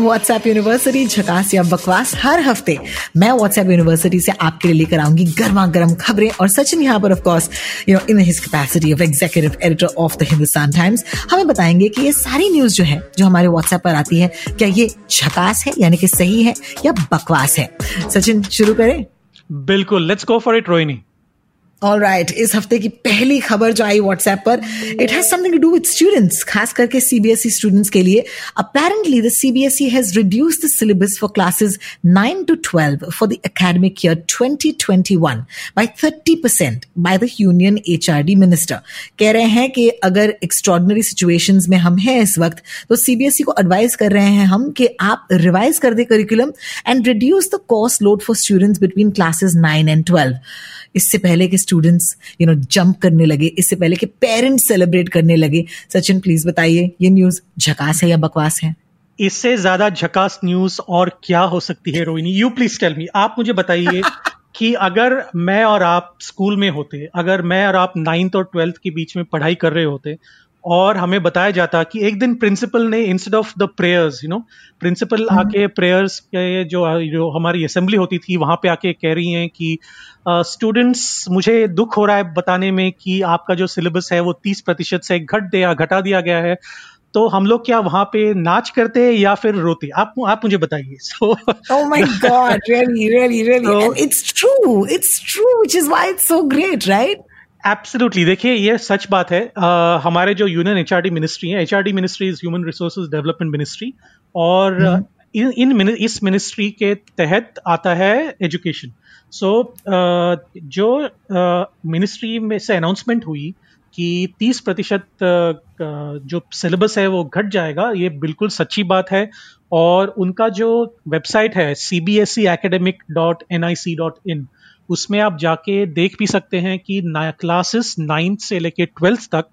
WhatsApp university झकास या बकवास हर हफ़्ते मैं व्हाट्सएप यूनिवर्सिटी से आपके लिए लेकर आऊँगी गर्मा गर्म खबरें और सचिन यहाँ पर of course you know in his capacity of executive editor of the Hindustan Times हमें बताएँगे कि ये सारी न्यूज़ जो है, जो हमारे व्हाट्सएप पर आती है, क्या ये झकास है, यानी कि सही है या बकवास है? सचिन, शुरू करें। बिल्कुल let's go for it Rohini. All right इस हफ़्ते की पहली खबर जो आई व्हाट्सएप पर it has something to do with students खास करके सीबीएसई स्टूडेंट्स के लिए. Apparently the CBSE has reduce the syllabus for classes 9 to 12 for the academic year 2021 by 30 percent by the union HRD minister कह रहे हैं कि अगर एक्स्ट्रॉर्डनरी सिचुएशंस में हम हैं इस वक्त तो सीबीएसई को एडवाइस कर रहे हैं हम कि आप रिवाइज कर दे curriculum and reduce the cost load for students between classes 9 and 12 इससे पहले कि स्टूडेंट्स यू नो जंप करने लगे इससे पहले कि पेरेंट्स सेलिब्रेट करने लगे। सचिन प्लीज़ बताइए ये न्यूज़ झकास है या बकवास है? इससे ज़्यादा झकास न्यूज़ और क्या हो सकती है Rohini? You please tell me आप मुझे बताइए कि अगर मैं और आप स्कूल में होते अगर मैं और आप नाइन्थ और ट्वेल्थ के बीच में पढ़ाई कर रहे होते और हमें बताया जाता कि एक दिन प्रिंसिपल ने instead of the prayers you know principal आके प्रेयर्स के जो जो हमारी असेंबली होती थी वहाँ पे आके कह रही हैं कि स्टूडेंट्स uh, मुझे दुख हो रहा है बताने में कि आपका जो सिलेबस है वो तीस प्रतिशत से घट दिया घटा दिया गया है। तो हम लोग क्या वहाँ पे नाच करते हैं या फिर रोते? आप आप मुझे बताइए। So god really really really. so, and it's true it's true which is why it's so great right? Absolutely देखिए ये सच बात है। आ, हमारे जो यूनियन एचआरडी मिनिस्ट्री है HRD ministry is human resources development ministry और इन इन इस मिनिस्ट्री के तहत आता है एजुकेशन सो so, जो मिनिस्ट्री में से अनाउंसमेंट हुई कि 30 प्रतिशत जो सिलेबस है वो घट जाएगा ये बिल्कुल सच्ची बात है। और उनका जो वेबसाइट है C B S E academic dot N I C dot in उसमें आप जाके देख भी सकते हैं कि क्लासेस नाइन्थ से लेके ट्वेल्थ तक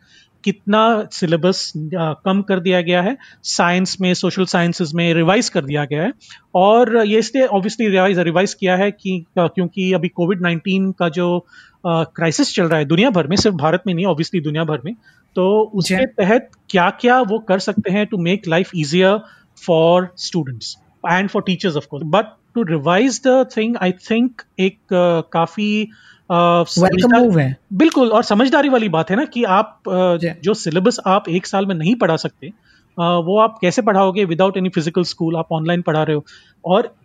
कितना सिलेबस कम कर दिया गया है। साइंस में सोशल साइंसेज में रिवाइज कर दिया गया है। और ये इसलिए ऑब्वियसली रिवाइज रिवाइज किया है कि क्योंकि अभी कोविड नाइन्टीन का जो क्राइसिस चल रहा है दुनिया भर में सिर्फ़ भारत में नहीं ऑब्वियसली दुनिया भर में तो उसके तहत क्या क्या वो कर सकते हैं to make life easier for students and for teachers of course but to revise the thing I think एक uh, काफ़ी uh, है। बिल्कुल और समझदारी वाली बात है ना कि आप uh, yeah. जो सिलेबस आप एक साल में नहीं पढ़ा सकते uh, वो आप कैसे पढ़ाओगे विदाउट एनी फ़िज़िकल स्कूल आप ऑनलाइन पढ़ा रहे हो। और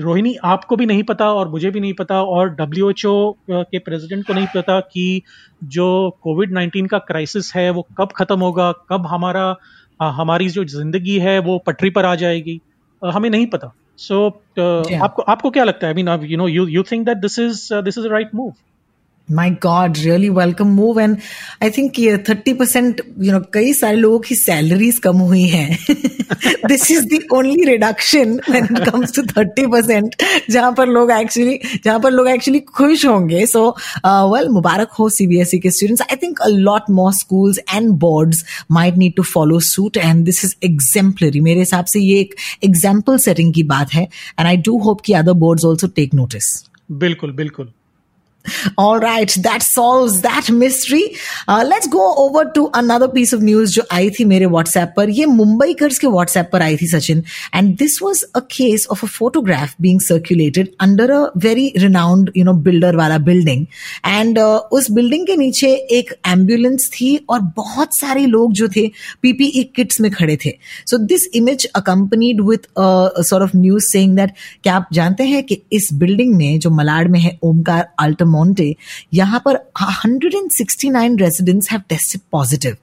रोहिणी आपको भी नहीं पता और मुझे भी नहीं पता और डब्ल्यू एच ओ के प्रेसिडेंट को नहीं पता कि जो कोविड नाइन्टीन का क्राइसिस है वो कब खत्म होगा कब हमारा हमारी जो ज़िंदगी है वो पटरी पर आ जाएगी। हमें नहीं पता। सो so, uh. आपको आपको क्या लगता है? I mean you know you you think that this is this is right move my god really welcome move and I think ये थर्टी परसेंट यू नो कई सारे लोगों की सैलरीज कम हुई हैं। This is the only reduction it comes to thirty percent जहाँ पर लोग एक्चुअली जहाँ पर लोग एक्चुअली खुश होंगे। सो वेल मुबारक हो सीबीएसई के students I think a lot more schools and boards might need to follow suit and this is exemplary मेरे हिसाब से ये एक एग्ज़ाम्पल सेटिंग की बात है। एंड आई डू होप कि other boards also take notice बिल्कुल बिल्कुल। All right, that solves that mystery. Uh, let's go over to another piece of news जो आई थी मेरे व्हाट्सएप पर। ये मुंबई कर्स के व्हाट्सएप पर आई थी Sachin. And this was a case of a photograph being circulated under a very renowned you know builder वाला बिल्डिंग एंड उस बिल्डिंग के नीचे एक एंबुलेंस थी और बहुत सारे लोग जो थे पीपीई किट्स में खड़े थे। So this image accompanied with sort of news saying that क्या आप जानते हैं कि इस बिल्डिंग में जो मलाड में है ओमकार अल्टम मोन्टे यहाँ पर 169 रेजिडेंट्स हैव टेस्टेड पॉजिटिव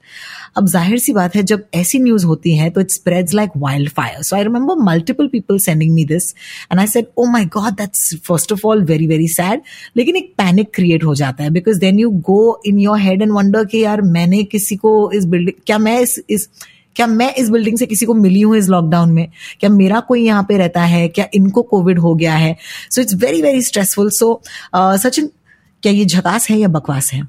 अब ज़ाहिर सी बात है जब ऐसी न्यूज़ होती है तो it spreads like wildfire so I remember multiple people sending me this and I said oh my god that's first of all very very sad लेकिन एक पैनिक क्रिएट हो जाता है because then you go in your head and wonder कि यार मैंने किसी को इस बिल्डिंग क्या मैं इस, इस क्या मैं इस बिल्डिंग से किसी को मिली हूँ इस लॉकडाउन में? क्या मेरा कोई यहाँ पे रहता है? क्या इनको कोविड हो गया है? So it's very very stressful so Sachin क्या ये झकास है या बकवास है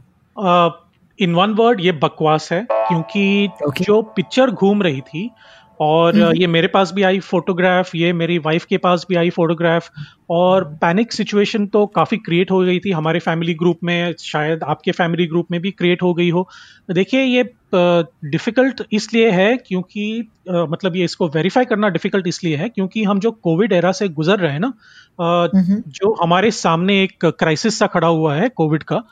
इन वन वर्ड ये बकवास है क्योंकि Okay. जो पिक्चर घूम रही थी और हम्म। ये मेरे पास भी आई फोटोग्राफ ये मेरी वाइफ के पास भी आई फोटोग्राफ और पैनिक सिचुएशन तो काफ़ी क्रिएट हो गई थी हमारे फैमिली ग्रुप में शायद आपके फैमिली ग्रुप में भी क्रिएट हो गई हो देखिए ये डिफ़िकल्ट इसलिए है क्योंकि मतलब ये इसको वेरीफाई करना डिफ़िकल्ट इसलिए है क्योंकि हम जो कोविड एरा से गुजर रहे हैं ना हम्म। जो हमारे सामने एक क्राइसिस सा खड़ा हुआ है कोविड का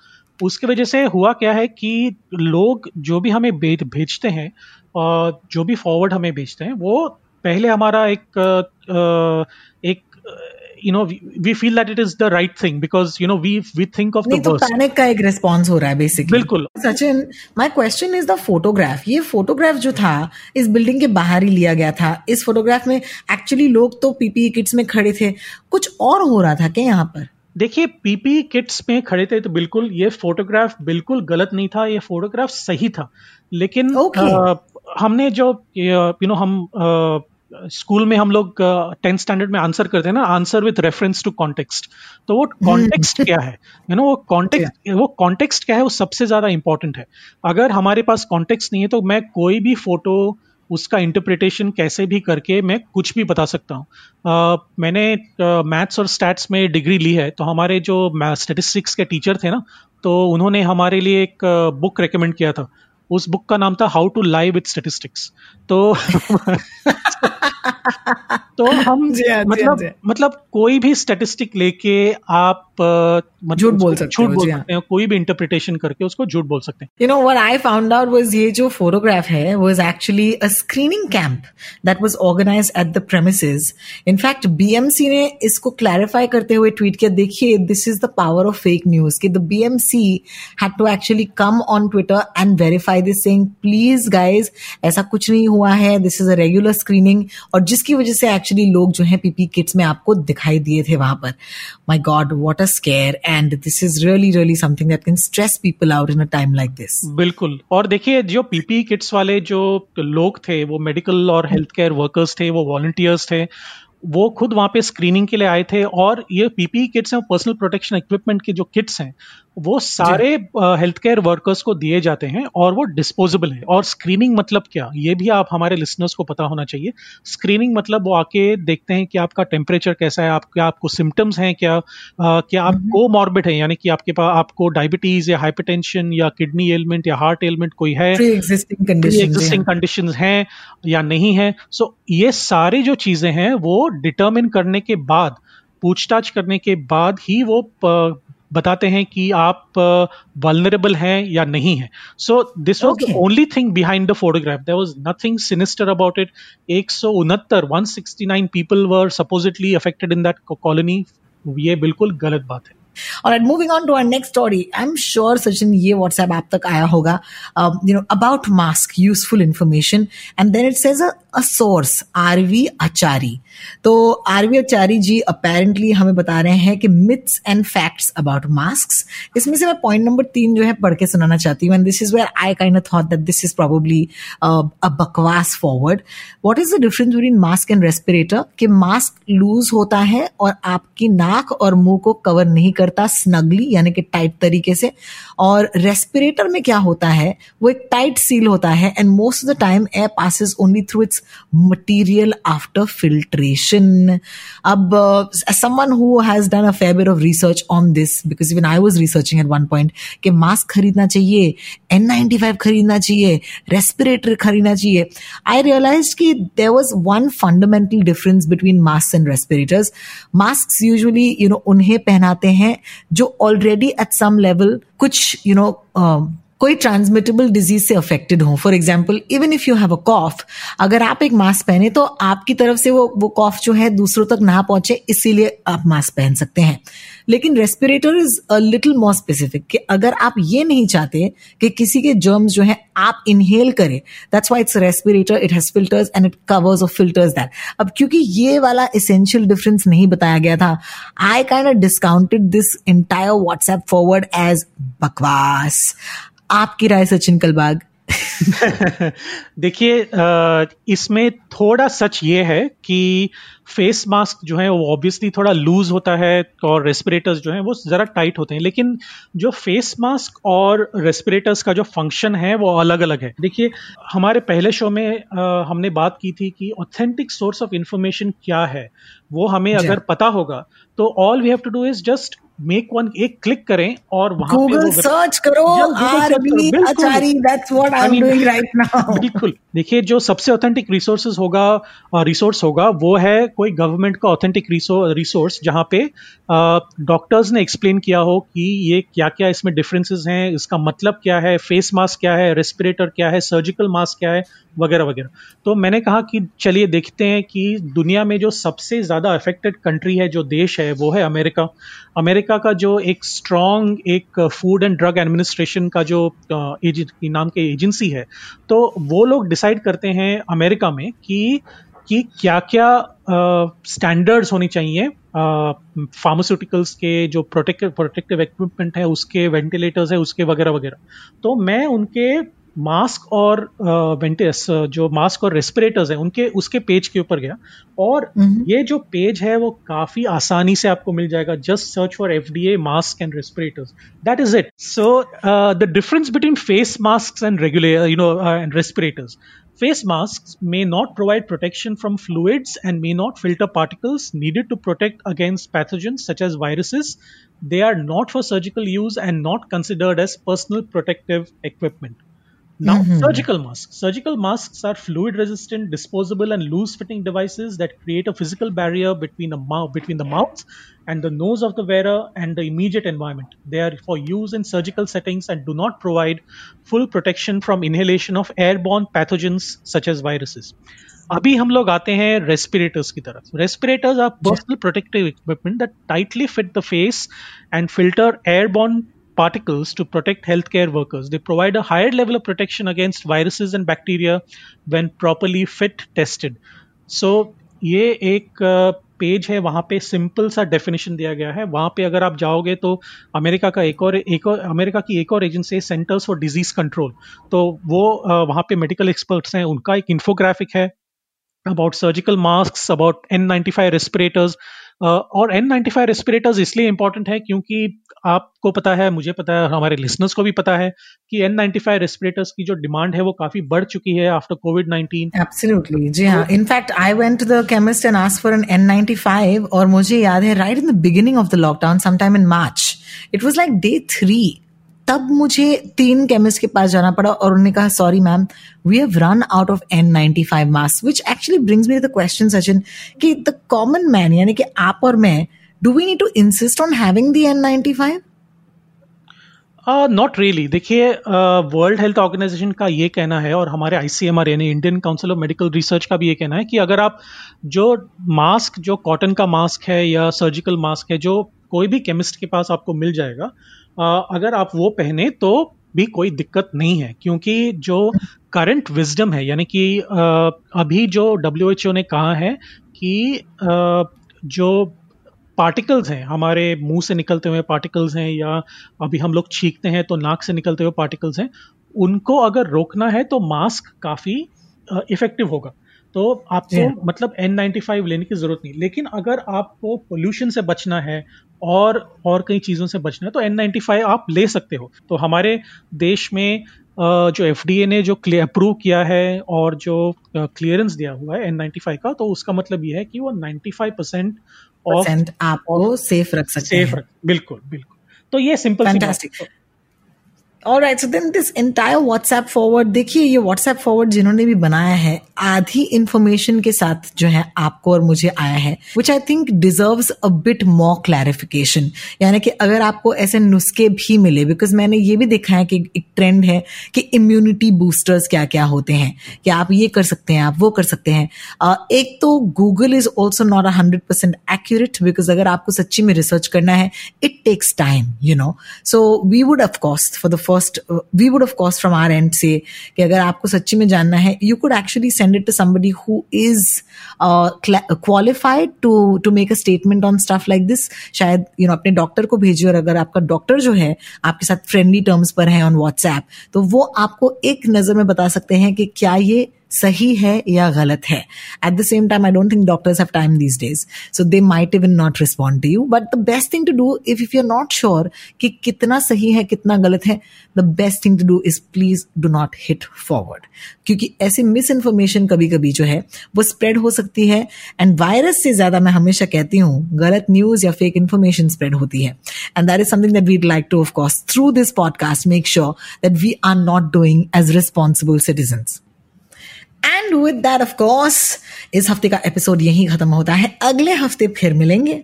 उसकी वजह से हुआ क्या है कि लोग जो भी हमें भेज भेजते हैं अ, जो भी फॉरवर्ड हमें भेजते हैं वो पहले हमारा एक एक you know we feel that it is the right thing because you know we we think of नहीं द तो पैनिक का एक रिस्पॉन्स हो रहा है बेसिकली बिल्कुल. Sachin my question is the photograph ये फोटोग्राफ जो था इस बिल्डिंग के बाहर ही लिया गया था. इस फोटोग्राफ में एक्चुअली लोग तो पीपीई किट्स में खड़े थे. कुछ और हो रहा था क्या यहाँ पर? देखिए पीपी किट्स में खड़े थे तो बिल्कुल ये फोटोग्राफ बिल्कुल गलत नहीं था ये फोटोग्राफ सही था। लेकिन Okay. अ, हमने जो यू नो हम अ, स्कूल में हम लोग टेंथ स्टैंडर्ड में आंसर करते हैं ना answer with reference to context तो वो कॉन्टेक्स्ट क्या है? यू नो वो कॉन्टेक्स्ट वो कॉन्टेक्स्ट क्या है वो सबसे ज़्यादा इंपॉर्टेंट है। अगर हमारे पास कॉन्टेक्स्ट नहीं है तो मैं कोई भी फ़ोटो उसका इंटरप्रिटेशन कैसे भी करके मैं कुछ भी बता सकता हूँ। uh, मैंने मैथ्स और स्टैट्स में डिग्री ली है तो हमारे जो स्टेटिस्टिक्स के टीचर थे ना तो उन्होंने हमारे लिए एक बुक रिकमेंड किया था। उस बुक का नाम था how to live with statistics तो तो हम जी आ, मतलब जी. आ, मतलब कोई भी स्टेटिस्टिक लेके आप मतलब झूठ बोल सकते, बोल सकते हैं कोई भी इंटरप्रिटेशन करके उसको झूठ बोल सकते हैं। You know what I found out was ये जो फोटोग्राफ है was actually a screening camp that was organized at the premises in fact BMC ने इसको क्लैरिफाई करते हुए ट्वीट किया देखिए this is the power of fake news कि the BMC had to actually Twitter and verify this saying please guys ऐसा कुछ नहीं हुआ है this is a regular screening और जिस जिसकी वजह से actually लोग जो है पीपी किट्स में आपको दिखाई दिए थे वहाँ पर। My god what a scare, and this is really really something that can stress people out in a time like this. बिल्कुल। और देखिए, जो पीपी किट्स वाले जो लोग थे, वो मेडिकल और हेल्थ केयर वर्कर्स थे, वो वॉलंटियर्स थे, वो खुद वहाँ पे स्क्रीनिंग के लिए आए थे, और ये पीपी किट्स हैं पर्सनल प्रोटेक्शन इक्विपमेंट के जो किट्स हैं वो सारे हेल्थ केयर वर्कर्स को दिए जाते हैं और वो डिस्पोजेबल है। और स्क्रीनिंग मतलब क्या? ये भी आप हमारे लिसनर्स को पता होना चाहिए। स्क्रीनिंग मतलब वो आके देखते हैं कि आपका टेम्परेचर कैसा है आप क्या आपको सिम्टम्स हैं क्या? अ, क्या आप को मॉर्बिड है? यानी कि आपके पास आपको डायबिटीज़ या हाइपरटेंशन या किडनी एलिमेंट या हार्ट एलिमेंट कोई है? एग्जिस्टिंग कंडीशन हैं या नहीं है? सो so, ये सारी जो चीज़ें हैं वो डिटर्मिन करने के बाद पूछताछ करने के बाद ही वो बताते हैं कि आप वल्नरेबल हैं या नहीं है। So this was the only thing behind the photograph there was nothing sinister about it एक सौ उनहत्तर one sixty nine people were supposedly affected in that colony ये बिल्कुल गलत बात है। All right, moving on to our next story. I'm sure Sachin ये WhatsApp आप तक आया होगा. You know about mask, useful information, and then it says a, a source RV Achari. तो आरवी आचारी जी अपेरेंटली हमें बता रहे हैं कि myths and facts about mask इसमें से मैं पॉइंट नंबर तीन जो है पढ़ के सुनाना चाहती हूँ and this is where I kind of thought that this is probably a बकवास forward what is the difference between mask and respirator कि मास्क लूज होता है और आपकी नाक और मुँह को कवर नहीं करता स्नगली यानी कि टाइट तरीके से। और रेस्पिरेटर में क्या होता है, वो एक टाइट सील होता है and most of the time air passes only through its material after filtration अब someone who has done a bit of research on this because even I was researching at one point कि mask खरीदना चाहिए N ninety five खरीदना चाहिए respirator खरीदना चाहिए। I realize कि there was one fundamental difference between mask and respirators mask usually you know उन्हें पहनाते हैं जो ऑलरेडी एट सम लेवल कुछ यू नो कोई ट्रांसमिटेबल डिज़ीज़ से अफेक्टेड हो. For example even if you have a cough अगर आप एक मास्क पहने तो आपकी तरफ़ से वो वो कॉफ जो है दूसरों तक ना पहुँचे, इसीलिए आप मास्क पहन सकते हैं. लेकिन respirator is a little more specific कि अगर आप ये नहीं चाहते कि किसी के जर्म्स जो है आप इनहेल करें that's why it's respirator it has filters and it covers of filters that अब क्योंकि ये वाला इसेंशियल डिफरेंस नहीं बताया गया था I kind discounted this entire WhatsApp forward as बकवास. आपकी राय सचिन कलबाग। देखिए इसमें थोड़ा सच ये है कि फेस मास्क जो है वो ऑब्वियसली थोड़ा लूज होता है और रेस्पिरेटर्स जो है वो ज़रा टाइट होते हैं। लेकिन जो फेस मास्क और रेस्पिरेटर्स का जो फ़ंक्शन है वो अलग अलग है। देखिए हमारे पहले शो में आ, हमने बात की थी कि ऑथेंटिक सोर्स ऑफ़ इंफॉर्मेशन क्या है वो हमें अगर पता होगा तो all we have to do is just make one एक क्लिक करें और वहाँ गूगल सर्च करो आरबी आचारी that's what I am doing right now बिल्कुल। देखिए जो सबसे ऑथेंटिक रिसोर्सेज होगा रिसोर्स होगा वो है कोई गवर्नमेंट का ऑथेंटिक रिसोर्स जहाँ पे डॉक्टर्स ने एक्सप्लेन किया हो कि ये क्या क्या इसमें डिफरेंसेस हैं इसका मतलब क्या है फेस मास्क क्या है रेस्पिरेटर क्या है सर्जिकल मास्क क्या है वगैरह वगैरह। तो मैंने कहा कि चलिए देखते हैं कि दुनिया में जो सबसे ज़्यादा अफेक्टेड कंट्री है जो देश है वो है अमेरिका। अमेरिका का जो एक स्ट्रॉन्ग एक फ़ूड एंड ड्रग एडमिनिस्ट्रेशन का जो नाम के एजेंसी है तो वो लोग डिसाइड करते हैं अमेरिका में कि कि क्या क्या स्टैंडर्ड्स होनी चाहिए फार्मास्यूटिकल्स के जो प्रोटेक्टिव प्रोटेक्टिव इक्विपमेंट है, उसके वेंटिलेटर्स है, उसके वगैरह वगैरह तो मैं उनके मास्क और वेंटेस uh, जो मास्क और रेस्पिरेटर्स हैं उनके उसके पेज के ऊपर गया। और हम्म। ये जो पेज है वो काफ़ी आसानी से आपको मिल जाएगा। Just search for F D A mask and respirators that is it so the difference between face mask and regular you know and respirators face mask may not provide protection from fluids and may not filter particles needed to protect against pathogen such as viruses they are not for surgical use and not considered as personal protective equipment Now, mm-hmm. surgical masks. Surgical masks are fluid resistant, disposable, and loose fitting devices that create a physical barrier between, a mouth, between the mouth and the nose of the wearer and the immediate environment. They are for use in surgical settings and do not provide full protection from inhalation of airborne pathogens such as viruses. अभी हम लोग आते हैं respirators की तरफ respirators are personal protective equipment that tightly fit the face and filter airborne Particles to protect healthcare workers. They provide a higher level of protection against viruses and bacteria when properly fit tested. So, ये एक page है, वहाँ पे simple सा definition दिया गया है वहाँ पे अगर आप जाओगे तो अमेरिका का एक और एक और, अमेरिका की एक और agency centers for disease control तो वो वहाँ पे मेडिकल एक्सपर्ट्स हैं, उनका एक इन्फोग्राफिक है about surgical mask about N ninety five respirators और एन नाइन्टी फाइव रेस्पिरेटर्स इसलिए इंपॉर्टेंट है क्योंकि आपको पता है, मुझे पता है, हमारे लिसनर्स को भी पता है कि एन नाइन्टी फाइव रेस्पिरेटर्स की जो डिमांड है वो काफ़ी बढ़ चुकी है आफ्टर कोविड नाइनटीन एब्सोल्युटली जी हाँ. In fact I went to the chemist and ask for N N ninety five और मुझे याद है right in the beginning of the lockdown sometime in March it was like day three तब मुझे तीन chemist के पास जाना पड़ा और उन्होंने कहा sorry ma'am we have run out of N ninety five mask which actually brings me the question Sachin कि द कॉमन मैन यानी कि आप और मैं do we need to insist on having the N ninety five not really देखिए World Health Organization का ये कहना है और हमारे आईसीएमआर यानी Indian Council of Medical Research का भी ये कहना है कि अगर आप जो मास्क जो कॉटन का मास्क है या सर्जिकल मास्क है, जो कोई भी केमिस्ट के पास आपको मिल जाएगा अगर आप वो पहने तो भी कोई दिक्कत नहीं है क्योंकि जो करंट विजडम है यानी कि अभी जो डब्ल्यू एच ओ ने कहा है कि जो पार्टिकल्स हैं हमारे मुँह से निकलते हुए पार्टिकल्स हैं या अभी हम लोग छींकते हैं तो नाक से निकलते हुए पार्टिकल्स हैं उनको अगर रोकना है तो मास्क काफ़ी इफ़ेक्टिव होगा तो आपको. मतलब N95 लेने की ज़रूरत नहीं लेकिन अगर आपको पोल्यूशन से बचना है और और कई चीज़ों से बचना है तो एन आप ले सकते हो। तो हमारे देश में जो FDA ने जो अप्रूव किया है और जो क्लियरेंस दिया हुआ है N95 का तो उसका मतलब ये है कि वो 95 परसेंट ऑफ़ आपको सेफ़ रख सकते सेफ़ रख बिल्कुल बिल्कुल। तो ये सिंपल और right so then this entire WhatsApp forward देखिए ये व्हाट्सएप फॉरवर्ड जिन्होंने भी बनाया है आधी इन्फॉर्मेशन के साथ जो है आपको और मुझे आया है which I think deserve a bit more clarification यानी कि अगर आपको ऐसे नुस्खे भी मिले बिकॉज़ मैंने ये भी देखा है कि एक ट्रेंड है कि इम्यूनिटी बूस्टर्स क्या क्या होते हैं कि आप ये कर सकते हैं आप वो कर सकते हैं। uh, एक तो Google is also not a hundred percent accurate because अगर आपको सच्ची में रिसर्च करना है it takes time you know so we would of course for the cost we would of cost from our end say कि अगर आपको सच्ची में जानना है you could actually send it to somebody who is qualified to to make a statement on stuff like this शायद you you know know, अपने doctor को भेजिए और अगर आपका डॉक्टर जो है आपके साथ फ्रेंडली टर्म्स पर है ऑन व्हाट्सएप तो वो आपको एक नज़र में बता सकते हैं कि क्या ये सही है या गलत है? At the same time I don't think doctors have time these days so they might even not respond to you but the best thing to do if if you are not sure कि कितना सही है, कितना गलत है the best thing to do is please do not hit forward क्योंकि ऐसी miss information कभी कभी जो है, वो स्प्रेड हो सकती है। एंड वायरस से ज़्यादा मैं हमेशा कहती हूँ, गलत न्यूज़ या फेक इन्फॉर्मेशन स्प्रेड होती है। And that is something that we'd like to of course through this podcast make sure that we are not doing as responsible citizens and with that of course इस हफ़्ते का episode यहीं खत्म होता है। अगले हफ़्ते फिर मिलेंगे।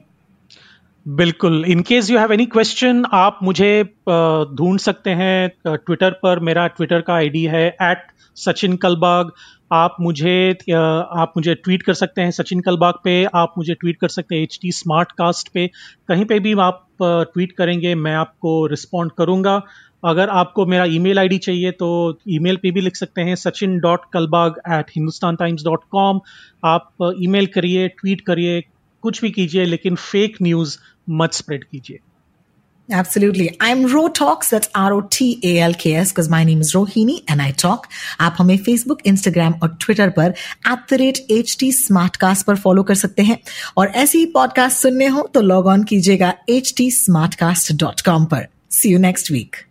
बिल्कुल। In case you have any question आप मुझे ढूंढ सकते हैं ट्विटर पर। मेरा ट्विटर का आईडी है एट सचिन कलबाग। आप मुझे आप मुझे ट्वीट कर सकते हैं सचिन कलबाग पे। आप मुझे ट्वीट कर सकते हैं एच टी स्मार्ट कास्ट पे। कहीं पे भी आप ट्वीट करेंगे, मैं आपको रिस्पॉन्ड करूँगा। अगर आपको मेरा ईमेल आईडी चाहिए तो ईमेल पे भी लिख सकते हैं Sachin dot Kalbag at Hindustan Times dot com आप ईमेल करिए ट्वीट करिए कुछ भी कीजिए लेकिन फेक न्यूज़ मत स्प्रेड कीजिए Absolutely. I'm Ro Talks. That's R-O-T-A-L-K-S because my name is Rohini and I talk. आप हमें Facebook, Instagram और Twitter पर at the rate HT Smartcast पर फॉलो कर सकते हैं और ऐसी ही पॉडकास्ट सुनने हो तो लॉग ऑन कीजिएगा htsmartcast.com पर See you next week.